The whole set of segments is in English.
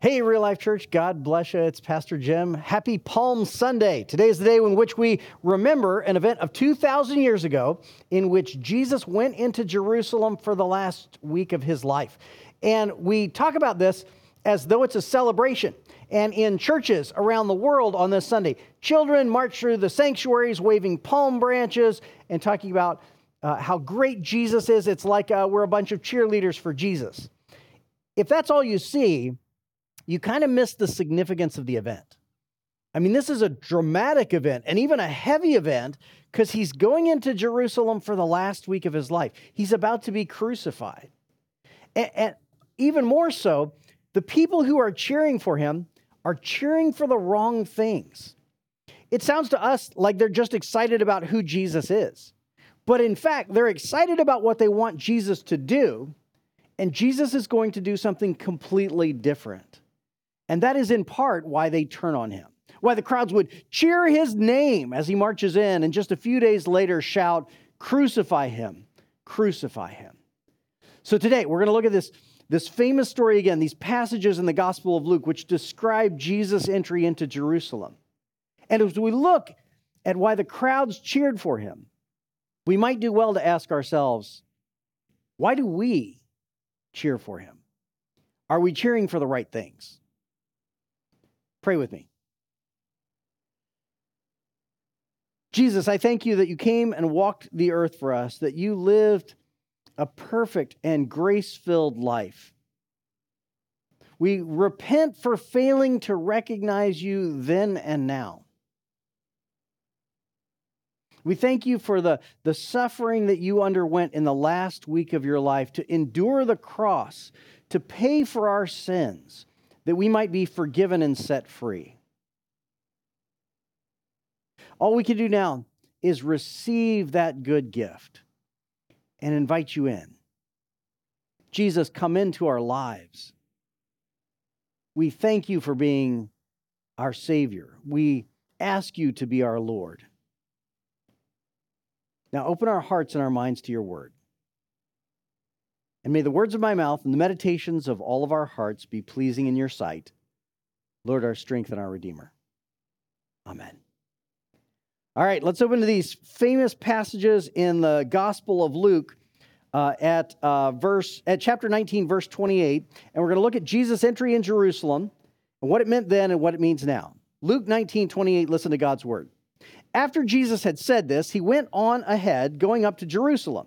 Hey, Real Life Church, God bless you. It's Pastor Jim. Happy Palm Sunday. Today is the day in which we remember an event of 2,000 years ago in which Jesus went into Jerusalem for the last week of his life. And we talk about this as though it's a celebration. And in churches around the world on this Sunday, children march through the sanctuaries waving palm branches and talking about uh, how great Jesus is. It's like uh, we're a bunch of cheerleaders for Jesus. If that's all you see, you kind of miss the significance of the event. I mean, this is a dramatic event and even a heavy event because he's going into Jerusalem for the last week of his life. He's about to be crucified. And, and even more so, the people who are cheering for him are cheering for the wrong things. It sounds to us like they're just excited about who Jesus is. But in fact, they're excited about what they want Jesus to do, and Jesus is going to do something completely different. And that is in part why they turn on him, why the crowds would cheer his name as he marches in, and just a few days later shout, Crucify him, crucify him. So today we're going to look at this, this famous story again, these passages in the Gospel of Luke, which describe Jesus' entry into Jerusalem. And as we look at why the crowds cheered for him, we might do well to ask ourselves, why do we cheer for him? Are we cheering for the right things? Pray with me. Jesus, I thank you that you came and walked the earth for us, that you lived a perfect and grace filled life. We repent for failing to recognize you then and now. We thank you for the, the suffering that you underwent in the last week of your life to endure the cross, to pay for our sins, that we might be forgiven and set free. All we can do now is receive that good gift and invite you in. Jesus, come into our lives. We thank you for being our Savior. We ask you to be our Lord. Now open our hearts and our minds to your word. And may the words of my mouth and the meditations of all of our hearts be pleasing in your sight, Lord, our strength and our Redeemer. Amen. All right, let's open to these famous passages in the Gospel of Luke uh, at uh, verse at chapter 19, verse 28, and we're going to look at Jesus' entry in Jerusalem and what it meant then and what it means now. Luke 19, 28, listen to God's word. After Jesus had said this, he went on ahead, going up to Jerusalem.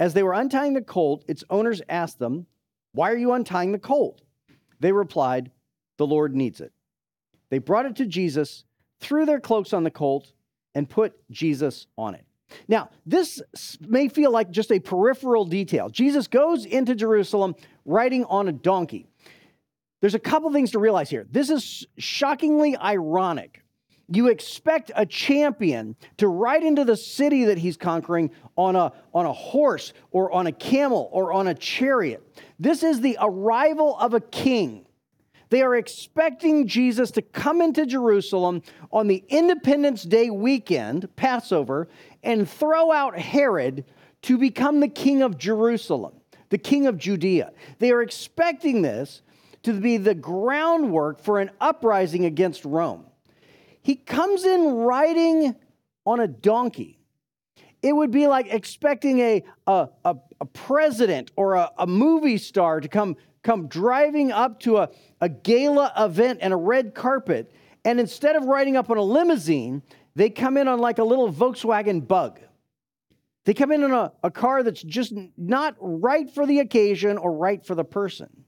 As they were untying the colt, its owners asked them, Why are you untying the colt? They replied, The Lord needs it. They brought it to Jesus, threw their cloaks on the colt, and put Jesus on it. Now, this may feel like just a peripheral detail. Jesus goes into Jerusalem riding on a donkey. There's a couple things to realize here. This is shockingly ironic you expect a champion to ride into the city that he's conquering on a, on a horse or on a camel or on a chariot. This is the arrival of a king. They are expecting Jesus to come into Jerusalem on the Independence Day weekend, Passover, and throw out Herod to become the king of Jerusalem, the king of Judea. They are expecting this to be the groundwork for an uprising against Rome. He comes in riding on a donkey. It would be like expecting a, a, a, a president or a, a movie star to come, come driving up to a, a gala event and a red carpet And instead of riding up on a limousine, they come in on like a little Volkswagen bug. They come in on a, a car that's just not right for the occasion or right for the person.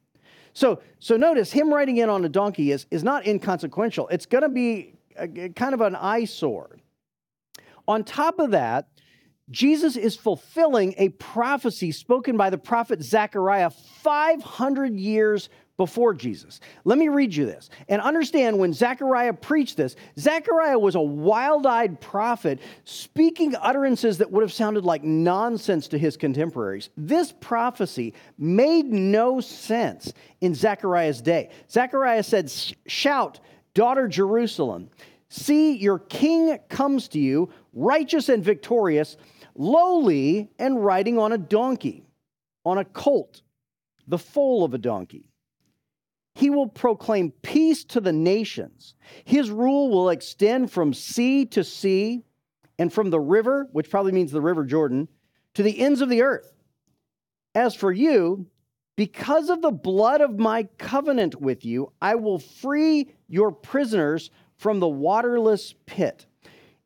So, so notice him riding in on a donkey is, is not inconsequential. It's going to be kind of an eyesore. On top of that, Jesus is fulfilling a prophecy spoken by the prophet Zechariah 500 years before Jesus. Let me read you this. And understand when Zechariah preached this, Zechariah was a wild eyed prophet speaking utterances that would have sounded like nonsense to his contemporaries. This prophecy made no sense in Zechariah's day. Zechariah said, Shout, daughter Jerusalem, see, your king comes to you, righteous and victorious, lowly and riding on a donkey, on a colt, the foal of a donkey. He will proclaim peace to the nations. His rule will extend from sea to sea and from the river, which probably means the river Jordan, to the ends of the earth. As for you, because of the blood of my covenant with you, I will free your prisoners from the waterless pit.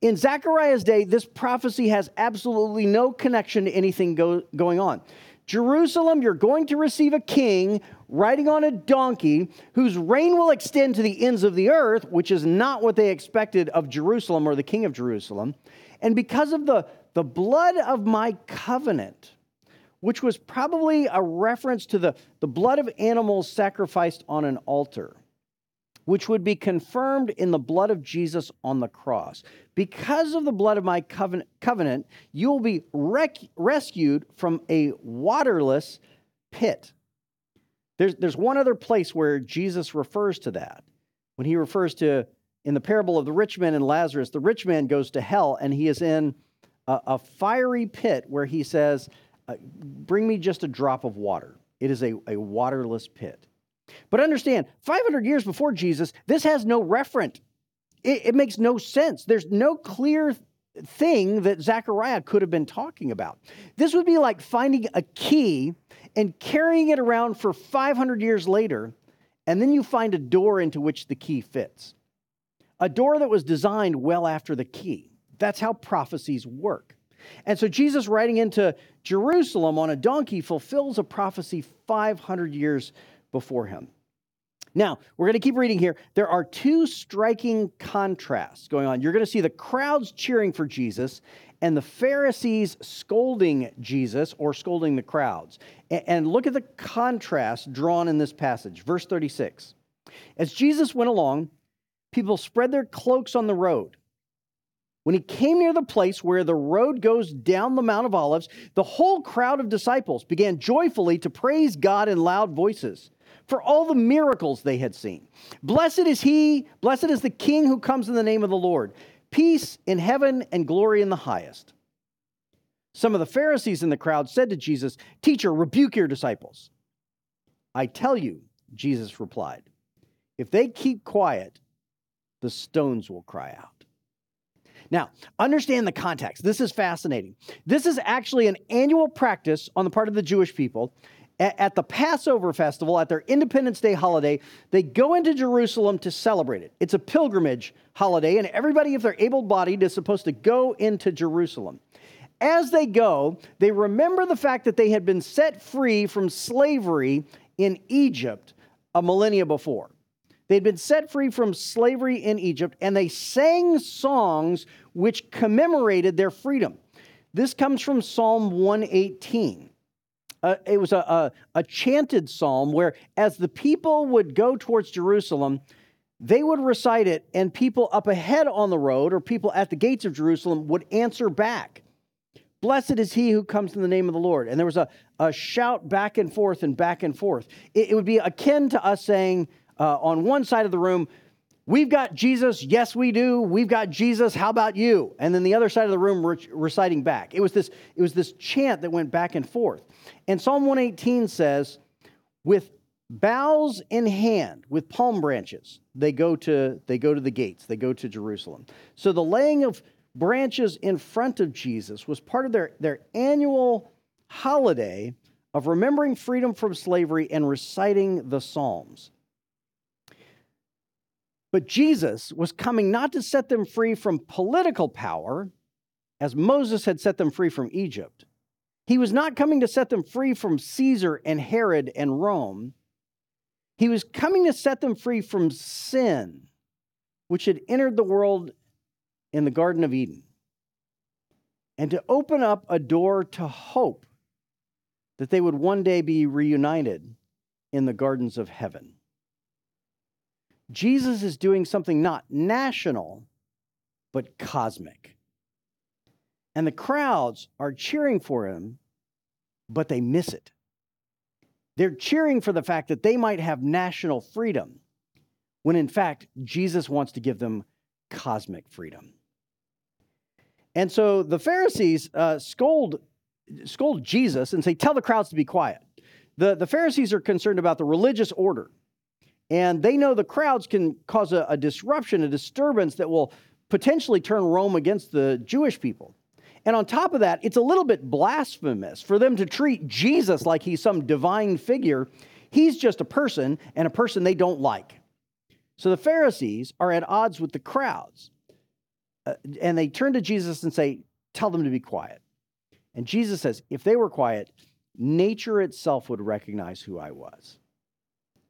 In Zechariah's day, this prophecy has absolutely no connection to anything go, going on. Jerusalem, you're going to receive a king riding on a donkey whose reign will extend to the ends of the earth, which is not what they expected of Jerusalem or the king of Jerusalem. And because of the, the blood of my covenant, which was probably a reference to the, the blood of animals sacrificed on an altar which would be confirmed in the blood of Jesus on the cross. Because of the blood of my covenant, covenant you will be rec- rescued from a waterless pit. There's, there's one other place where Jesus refers to that. When he refers to, in the parable of the rich man and Lazarus, the rich man goes to hell and he is in a, a fiery pit where he says, uh, Bring me just a drop of water. It is a, a waterless pit. But understand, 500 years before Jesus, this has no referent. It, it, makes no sense. There's no clear thing that Zechariah could have been talking about. This would be like finding a key and carrying it around for 500 years later, and then you find a door into which the key fits. A door that was designed well after the key. That's how prophecies work. And so Jesus riding into Jerusalem on a donkey fulfills a prophecy 500 years before him. Now, we're going to keep reading here. There are two striking contrasts going on. You're going to see the crowds cheering for Jesus and the Pharisees scolding Jesus or scolding the crowds. And look at the contrast drawn in this passage. Verse 36. As Jesus went along, people spread their cloaks on the road. When he came near the place where the road goes down the Mount of Olives, the whole crowd of disciples began joyfully to praise God in loud voices for all the miracles they had seen. Blessed is he, blessed is the King who comes in the name of the Lord. Peace in heaven and glory in the highest. Some of the Pharisees in the crowd said to Jesus, Teacher, rebuke your disciples. I tell you, Jesus replied, if they keep quiet, the stones will cry out. Now, understand the context. This is fascinating. This is actually an annual practice on the part of the Jewish people at the Passover festival, at their Independence Day holiday, they go into Jerusalem to celebrate it. It's a pilgrimage holiday, and everybody, if they're able bodied, is supposed to go into Jerusalem. As they go, they remember the fact that they had been set free from slavery in Egypt a millennia before. They'd been set free from slavery in Egypt, and they sang songs which commemorated their freedom. This comes from Psalm 118 uh, it was a, a, a chanted psalm where, as the people would go towards Jerusalem, they would recite it, and people up ahead on the road or people at the gates of Jerusalem would answer back. Blessed is he who comes in the name of the Lord. And there was a, a shout back and forth and back and forth. It, it would be akin to us saying uh, on one side of the room, We've got Jesus. Yes, we do. We've got Jesus. How about you? And then the other side of the room re- reciting back. It was this, it was this chant that went back and forth. And Psalm 118 says, with boughs in hand, with palm branches, they go to they go to the gates, they go to Jerusalem. So the laying of branches in front of Jesus was part of their, their annual holiday of remembering freedom from slavery and reciting the Psalms. But Jesus was coming not to set them free from political power, as Moses had set them free from Egypt. He was not coming to set them free from Caesar and Herod and Rome. He was coming to set them free from sin, which had entered the world in the Garden of Eden, and to open up a door to hope that they would one day be reunited in the gardens of heaven. Jesus is doing something not national, but cosmic. And the crowds are cheering for him, but they miss it. They're cheering for the fact that they might have national freedom, when in fact, Jesus wants to give them cosmic freedom. And so the Pharisees uh, scold, scold Jesus and say, Tell the crowds to be quiet. The, the Pharisees are concerned about the religious order and they know the crowds can cause a, a disruption, a disturbance that will potentially turn Rome against the Jewish people. And on top of that, it's a little bit blasphemous for them to treat Jesus like he's some divine figure. He's just a person and a person they don't like. So the Pharisees are at odds with the crowds. Uh, and they turn to Jesus and say, Tell them to be quiet. And Jesus says, If they were quiet, nature itself would recognize who I was.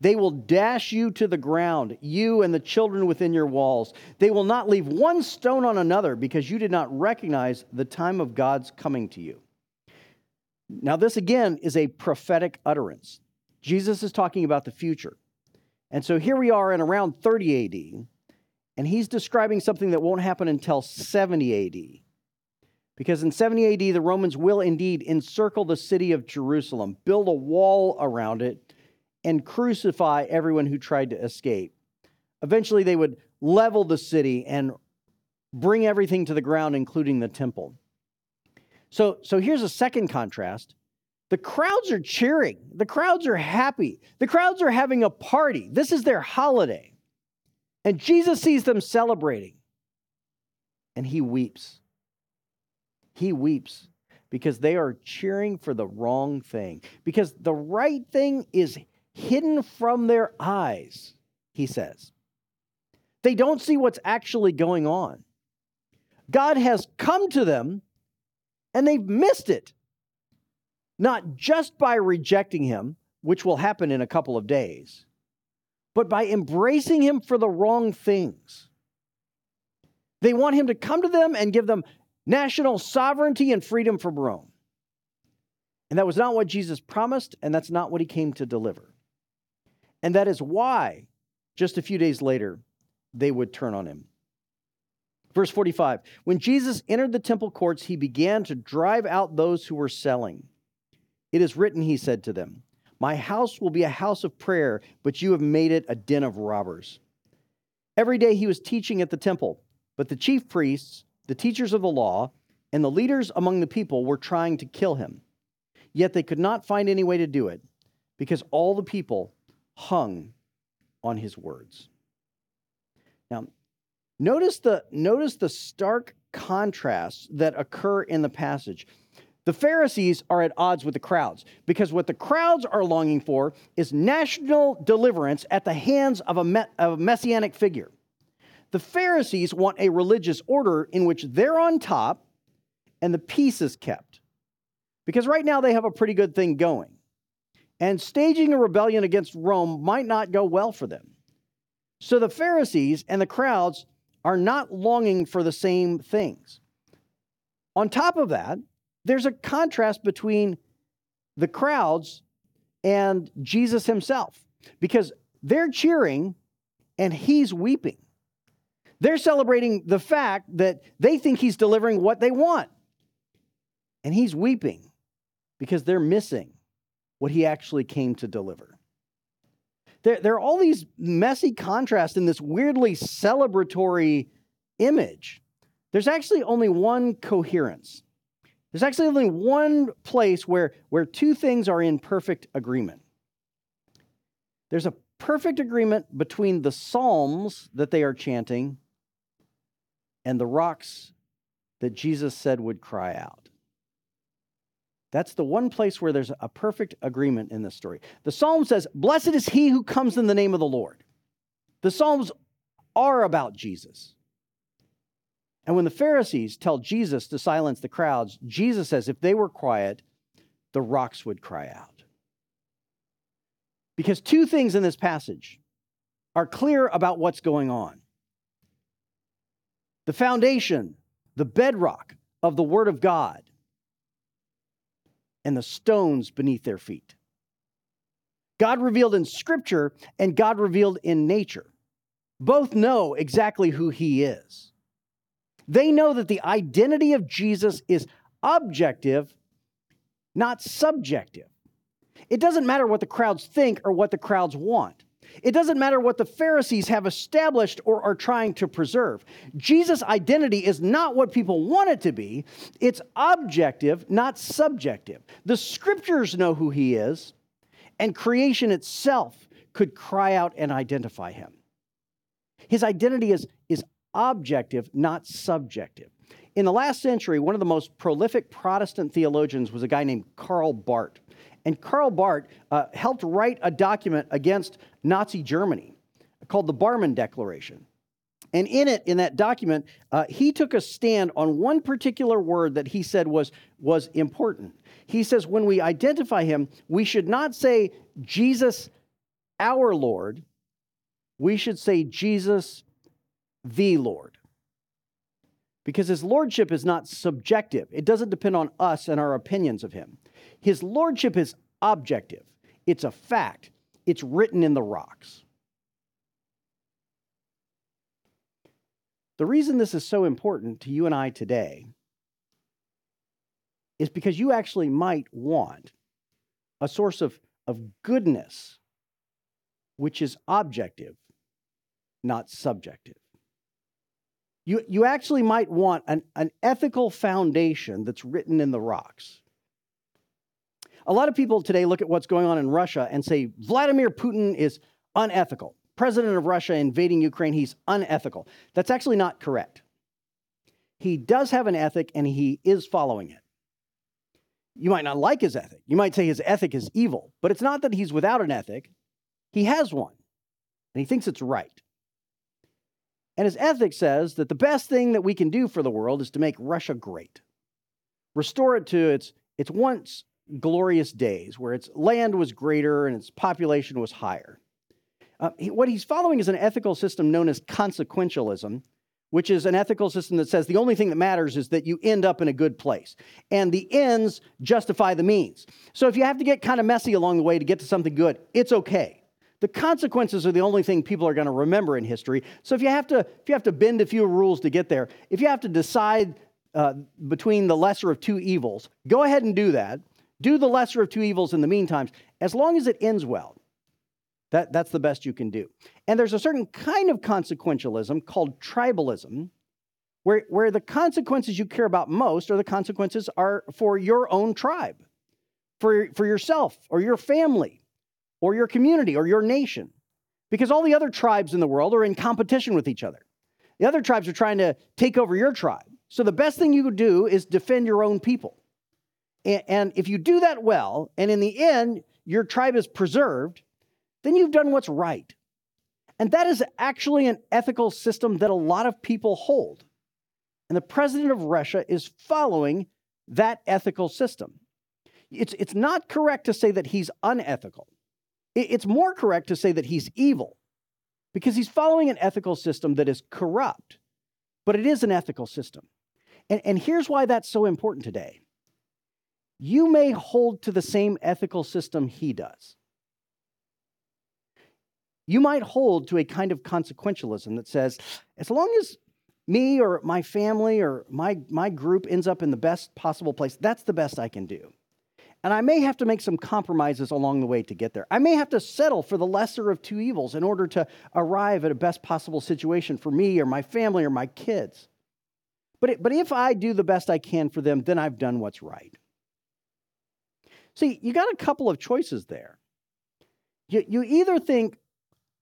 They will dash you to the ground, you and the children within your walls. They will not leave one stone on another because you did not recognize the time of God's coming to you. Now, this again is a prophetic utterance. Jesus is talking about the future. And so here we are in around 30 AD, and he's describing something that won't happen until 70 AD. Because in 70 AD, the Romans will indeed encircle the city of Jerusalem, build a wall around it, and crucify everyone who tried to escape. Eventually, they would level the city and bring everything to the ground, including the temple. So, so here's a second contrast. The crowds are cheering. The crowds are happy. The crowds are having a party. This is their holiday. And Jesus sees them celebrating. And he weeps. He weeps because they are cheering for the wrong thing. Because the right thing is hidden from their eyes, he says. They don't see what's actually going on. God has come to them and they've missed it. Not just by rejecting him, which will happen in a couple of days, but by embracing him for the wrong things. They want him to come to them and give them national sovereignty and freedom from Rome. And that was not what Jesus promised, and that's not what he came to deliver. And that is why, just a few days later, they would turn on him. Verse 45 When Jesus entered the temple courts, he began to drive out those who were selling. It is written, he said to them, My house will be a house of prayer, but you have made it a den of robbers. Every day he was teaching at the temple, but the chief priests, the teachers of the law, and the leaders among the people were trying to kill him. Yet they could not find any way to do it, because all the people hung on his words. Now, notice the, notice the stark contrasts that occur in the passage. The Pharisees are at odds with the crowds because what the crowds are longing for is national deliverance at the hands of a, me- of a messianic figure. The Pharisees want a religious order in which they're on top and the peace is kept. Because right now they have a pretty good thing going and staging a rebellion against Rome might not go well for them. So the Pharisees and the crowds are not longing for the same things. On top of that, there's a contrast between the crowds and Jesus himself because they're cheering and he's weeping. They're celebrating the fact that they think he's delivering what they want. And he's weeping because they're missing what he actually came to deliver. There, there are all these messy contrasts in this weirdly celebratory image. there's actually only one coherence. There's actually only one place where, where two things are in perfect agreement. There's a perfect agreement between the psalms that they are chanting and the rocks that Jesus said would cry out. That's the one place where there's a perfect agreement in this story. The psalm says, Blessed is he who comes in the name of the Lord. The psalms are about Jesus. And when the Pharisees tell Jesus to silence the crowds, Jesus says if they were quiet, the rocks would cry out. Because two things in this passage are clear about what's going on. The foundation, the bedrock of the Word of God, and the stones beneath their feet. God revealed in Scripture and God revealed in nature. Both know exactly who He is. They know that the identity of Jesus is objective, not subjective. It doesn't matter what the crowds think or what the crowds want. It doesn't matter what the Pharisees have established or are trying to preserve. Jesus' identity is not what people want it to be, it's objective, not subjective. The scriptures know who he is, and creation itself could cry out and identify him. His identity is, is objective, not subjective. In the last century, one of the most prolific Protestant theologians was a guy named Karl Barth. And Karl Barth uh, helped write a document against Nazi Germany called the Barmen Declaration. And in it, in that document, uh, he took a stand on one particular word that he said was, was important. He says, when we identify him, we should not say Jesus, our Lord. We should say Jesus, the Lord. Because his lordship is not subjective, it doesn't depend on us and our opinions of him. His lordship is objective, it's a fact, it's written in the rocks. The reason this is so important to you and I today is because you actually might want a source of, of goodness which is objective, not subjective. You, you actually might want an, an ethical foundation that's written in the rocks. A lot of people today look at what's going on in Russia and say Vladimir Putin is unethical. President of Russia invading Ukraine, he's unethical. That's actually not correct. He does have an ethic and he is following it. You might not like his ethic. You might say his ethic is evil, but it's not that he's without an ethic. He has one, and he thinks it's right. And his ethic says that the best thing that we can do for the world is to make Russia great, restore it to its, its once glorious days where its land was greater and its population was higher. Uh, he, what he's following is an ethical system known as consequentialism, which is an ethical system that says the only thing that matters is that you end up in a good place. And the ends justify the means. So if you have to get kind of messy along the way to get to something good, it's okay. The consequences are the only thing people are going to remember in history. So if you have to, if you have to bend a few rules to get there, if you have to decide uh, between the lesser of two evils, go ahead and do that. Do the lesser of two evils in the meantime, as long as it ends well. That, that's the best you can do. And there's a certain kind of consequentialism called tribalism, where, where the consequences you care about most are the consequences are for your own tribe, for, for yourself or your family or your community or your nation because all the other tribes in the world are in competition with each other. The other tribes are trying to take over your tribe. So the best thing you could do is defend your own people. And if you do that well, and in the end, your tribe is preserved, then you've done what's right. And that is actually an ethical system that a lot of people hold. And the president of Russia is following that ethical system. It's, it's not correct to say that he's unethical. It's more correct to say that he's evil because he's following an ethical system that is corrupt, but it is an ethical system. And, and here's why that's so important today you may hold to the same ethical system he does. You might hold to a kind of consequentialism that says, as long as me or my family or my, my group ends up in the best possible place, that's the best I can do. And I may have to make some compromises along the way to get there. I may have to settle for the lesser of two evils in order to arrive at a best possible situation for me or my family or my kids. But, it, but if I do the best I can for them, then I've done what's right. See, you got a couple of choices there. You, you either think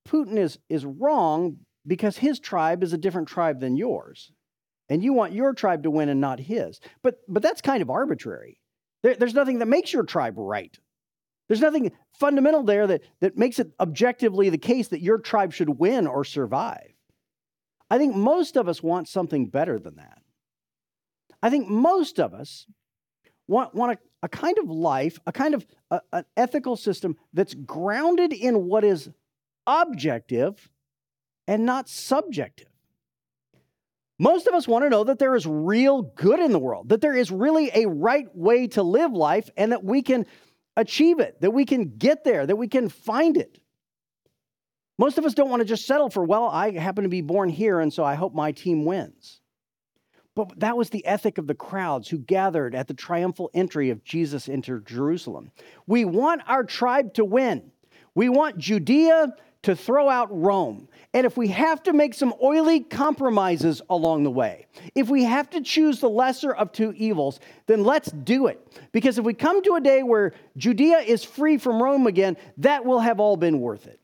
Putin is, is wrong because his tribe is a different tribe than yours, and you want your tribe to win and not his. But, but that's kind of arbitrary. There, there's nothing that makes your tribe right. There's nothing fundamental there that, that makes it objectively the case that your tribe should win or survive. I think most of us want something better than that. I think most of us want, want a, kind of life, a kind of a, an ethical system that's grounded in what is objective and not subjective. Most of us want to know that there is real good in the world, that there is really a right way to live life, and that we can achieve it, that we can get there, that we can find it. Most of us don't want to just settle for, well, I happen to be born here, and so I hope my team wins. But that was the ethic of the crowds who gathered at the triumphal entry of Jesus into Jerusalem. We want our tribe to win. We want Judea to throw out Rome. And if we have to make some oily compromises along the way, if we have to choose the lesser of two evils, then let's do it. Because if we come to a day where Judea is free from Rome again, that will have all been worth it.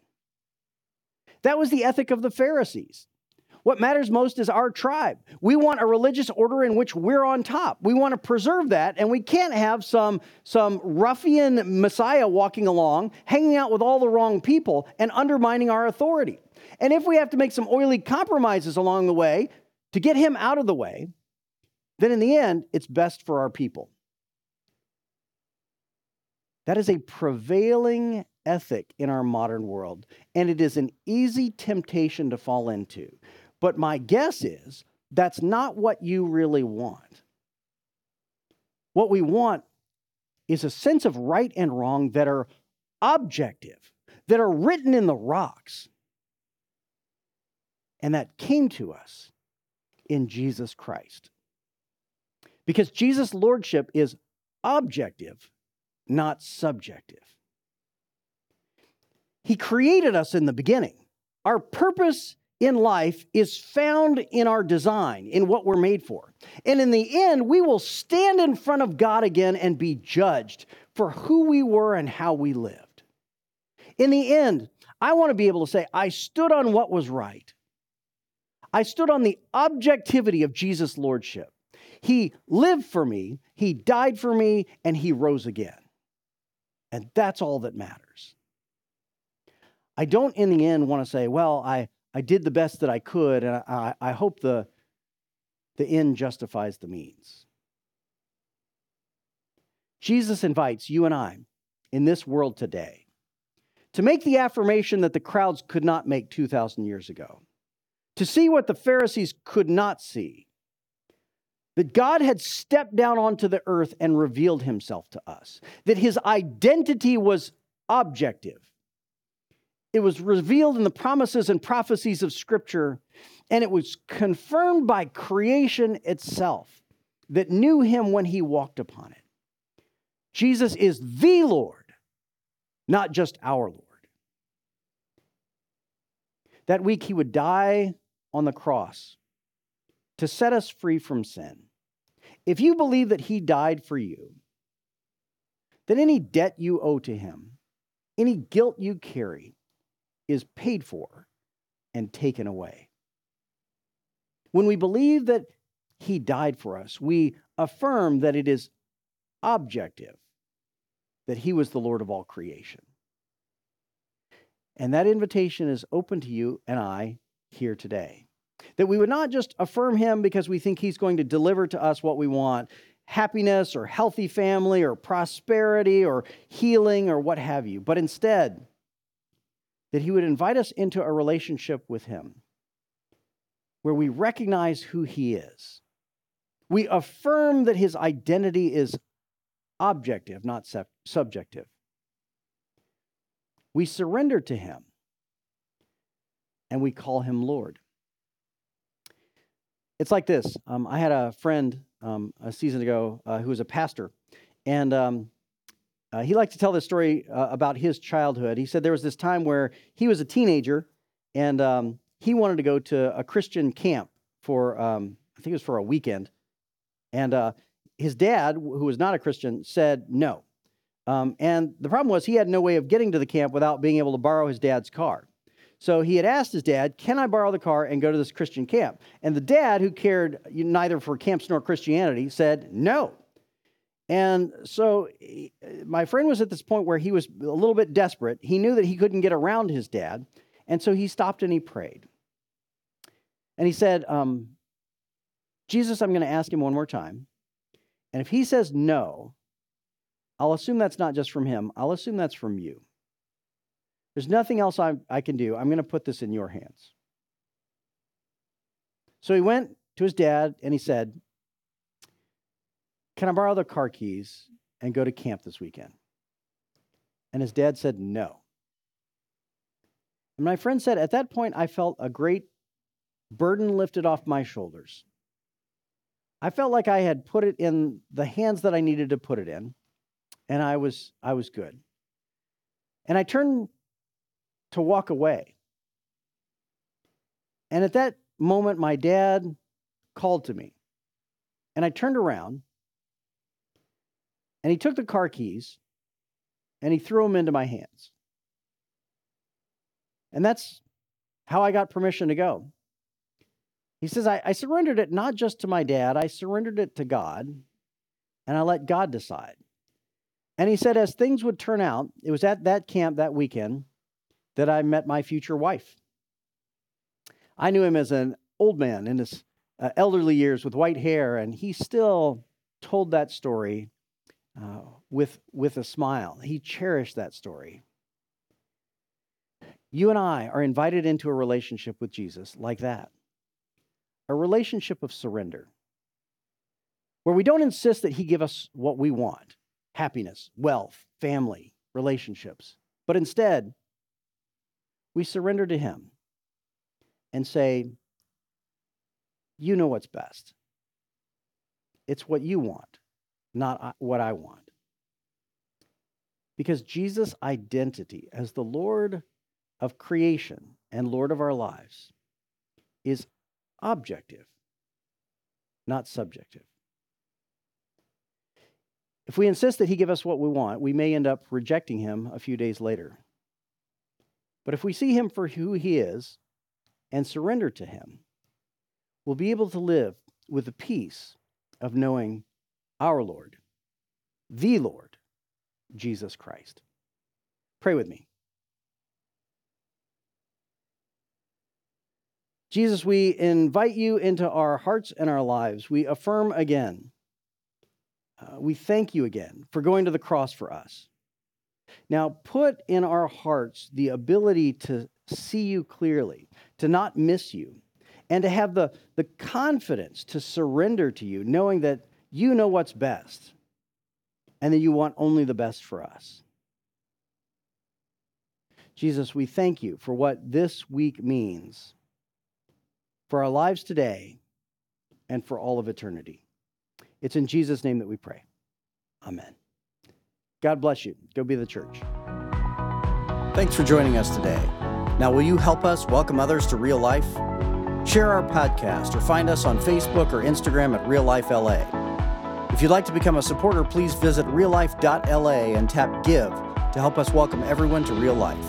That was the ethic of the Pharisees. What matters most is our tribe. We want a religious order in which we're on top. We want to preserve that, and we can't have some, some ruffian Messiah walking along, hanging out with all the wrong people, and undermining our authority. And if we have to make some oily compromises along the way to get him out of the way, then in the end, it's best for our people. That is a prevailing ethic in our modern world, and it is an easy temptation to fall into. But my guess is that's not what you really want. What we want is a sense of right and wrong that are objective, that are written in the rocks. And that came to us in Jesus Christ. Because Jesus' lordship is objective, not subjective. He created us in the beginning. Our purpose in life is found in our design, in what we're made for. And in the end, we will stand in front of God again and be judged for who we were and how we lived. In the end, I want to be able to say, I stood on what was right. I stood on the objectivity of Jesus' lordship. He lived for me, He died for me, and He rose again. And that's all that matters. I don't, in the end, want to say, well, I, I did the best that I could, and I, I hope the, the end justifies the means. Jesus invites you and I in this world today to make the affirmation that the crowds could not make 2,000 years ago, to see what the Pharisees could not see, that God had stepped down onto the earth and revealed himself to us, that his identity was objective it was revealed in the promises and prophecies of Scripture, and it was confirmed by creation itself that knew him when he walked upon it. Jesus is the Lord, not just our Lord. That week, he would die on the cross to set us free from sin. If you believe that he died for you, then any debt you owe to him, any guilt you carry, is paid for and taken away. When we believe that he died for us, we affirm that it is objective, that he was the Lord of all creation. And that invitation is open to you and I here today. That we would not just affirm him because we think he's going to deliver to us what we want happiness or healthy family or prosperity or healing or what have you, but instead, that He would invite us into a relationship with Him where we recognize who He is. We affirm that His identity is objective, not subjective. We surrender to Him and we call Him Lord. It's like this. Um, I had a friend um, a season ago uh, who was a pastor, and um, uh, he liked to tell this story uh, about his childhood. He said there was this time where he was a teenager and um, he wanted to go to a Christian camp for um, I think it was for a weekend. And uh, his dad, who was not a Christian, said no. Um, and the problem was he had no way of getting to the camp without being able to borrow his dad's car. So he had asked his dad, Can I borrow the car and go to this Christian camp? And the dad, who cared neither for camps nor Christianity, said no. And so my friend was at this point where he was a little bit desperate. He knew that he couldn't get around his dad. And so he stopped and he prayed. And he said, um, Jesus, I'm going to ask him one more time. And if he says no, I'll assume that's not just from him, I'll assume that's from you. There's nothing else I, I can do. I'm going to put this in your hands. So he went to his dad and he said, Can I borrow the car keys and go to camp this weekend? And his dad said, No. And my friend said, At that point, I felt a great burden lifted off my shoulders. I felt like I had put it in the hands that I needed to put it in, and I was, I was good. And I turned to walk away. And at that moment, my dad called to me. And I turned around, and he took the car keys and he threw them into my hands. And that's how I got permission to go. He says, I, I surrendered it not just to my dad, I surrendered it to God, and I let God decide. And he said, as things would turn out, it was at that camp that weekend that I met my future wife. I knew him as an old man in his uh, elderly years with white hair, and he still told that story uh, with, with a smile. He cherished that story. You and I are invited into a relationship with Jesus like that a relationship of surrender, where we don't insist that He give us what we want happiness, wealth, family, relationships, but instead, we surrender to Him and say, You know what's best. It's what you want, not what I want. Because Jesus' identity as the Lord of creation and Lord of our lives is objective, not subjective. If we insist that he give us what we want, we may end up rejecting him a few days later. But if we see him for who he is and surrender to him, we'll be able to live with the peace of knowing our Lord, the Lord, Jesus Christ. Pray with me. Jesus, we invite you into our hearts and our lives. We affirm again. Uh, we thank you again for going to the cross for us. Now, put in our hearts the ability to see you clearly, to not miss you, and to have the, the confidence to surrender to you, knowing that you know what's best and that you want only the best for us. Jesus, we thank you for what this week means for our lives today and for all of eternity. It's in Jesus' name that we pray. Amen. God bless you. Go be the church. Thanks for joining us today. Now, will you help us welcome others to real life? Share our podcast or find us on Facebook or Instagram at Real Life LA. If you'd like to become a supporter, please visit reallife.la and tap Give to help us welcome everyone to real life.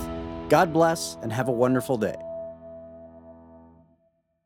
God bless and have a wonderful day.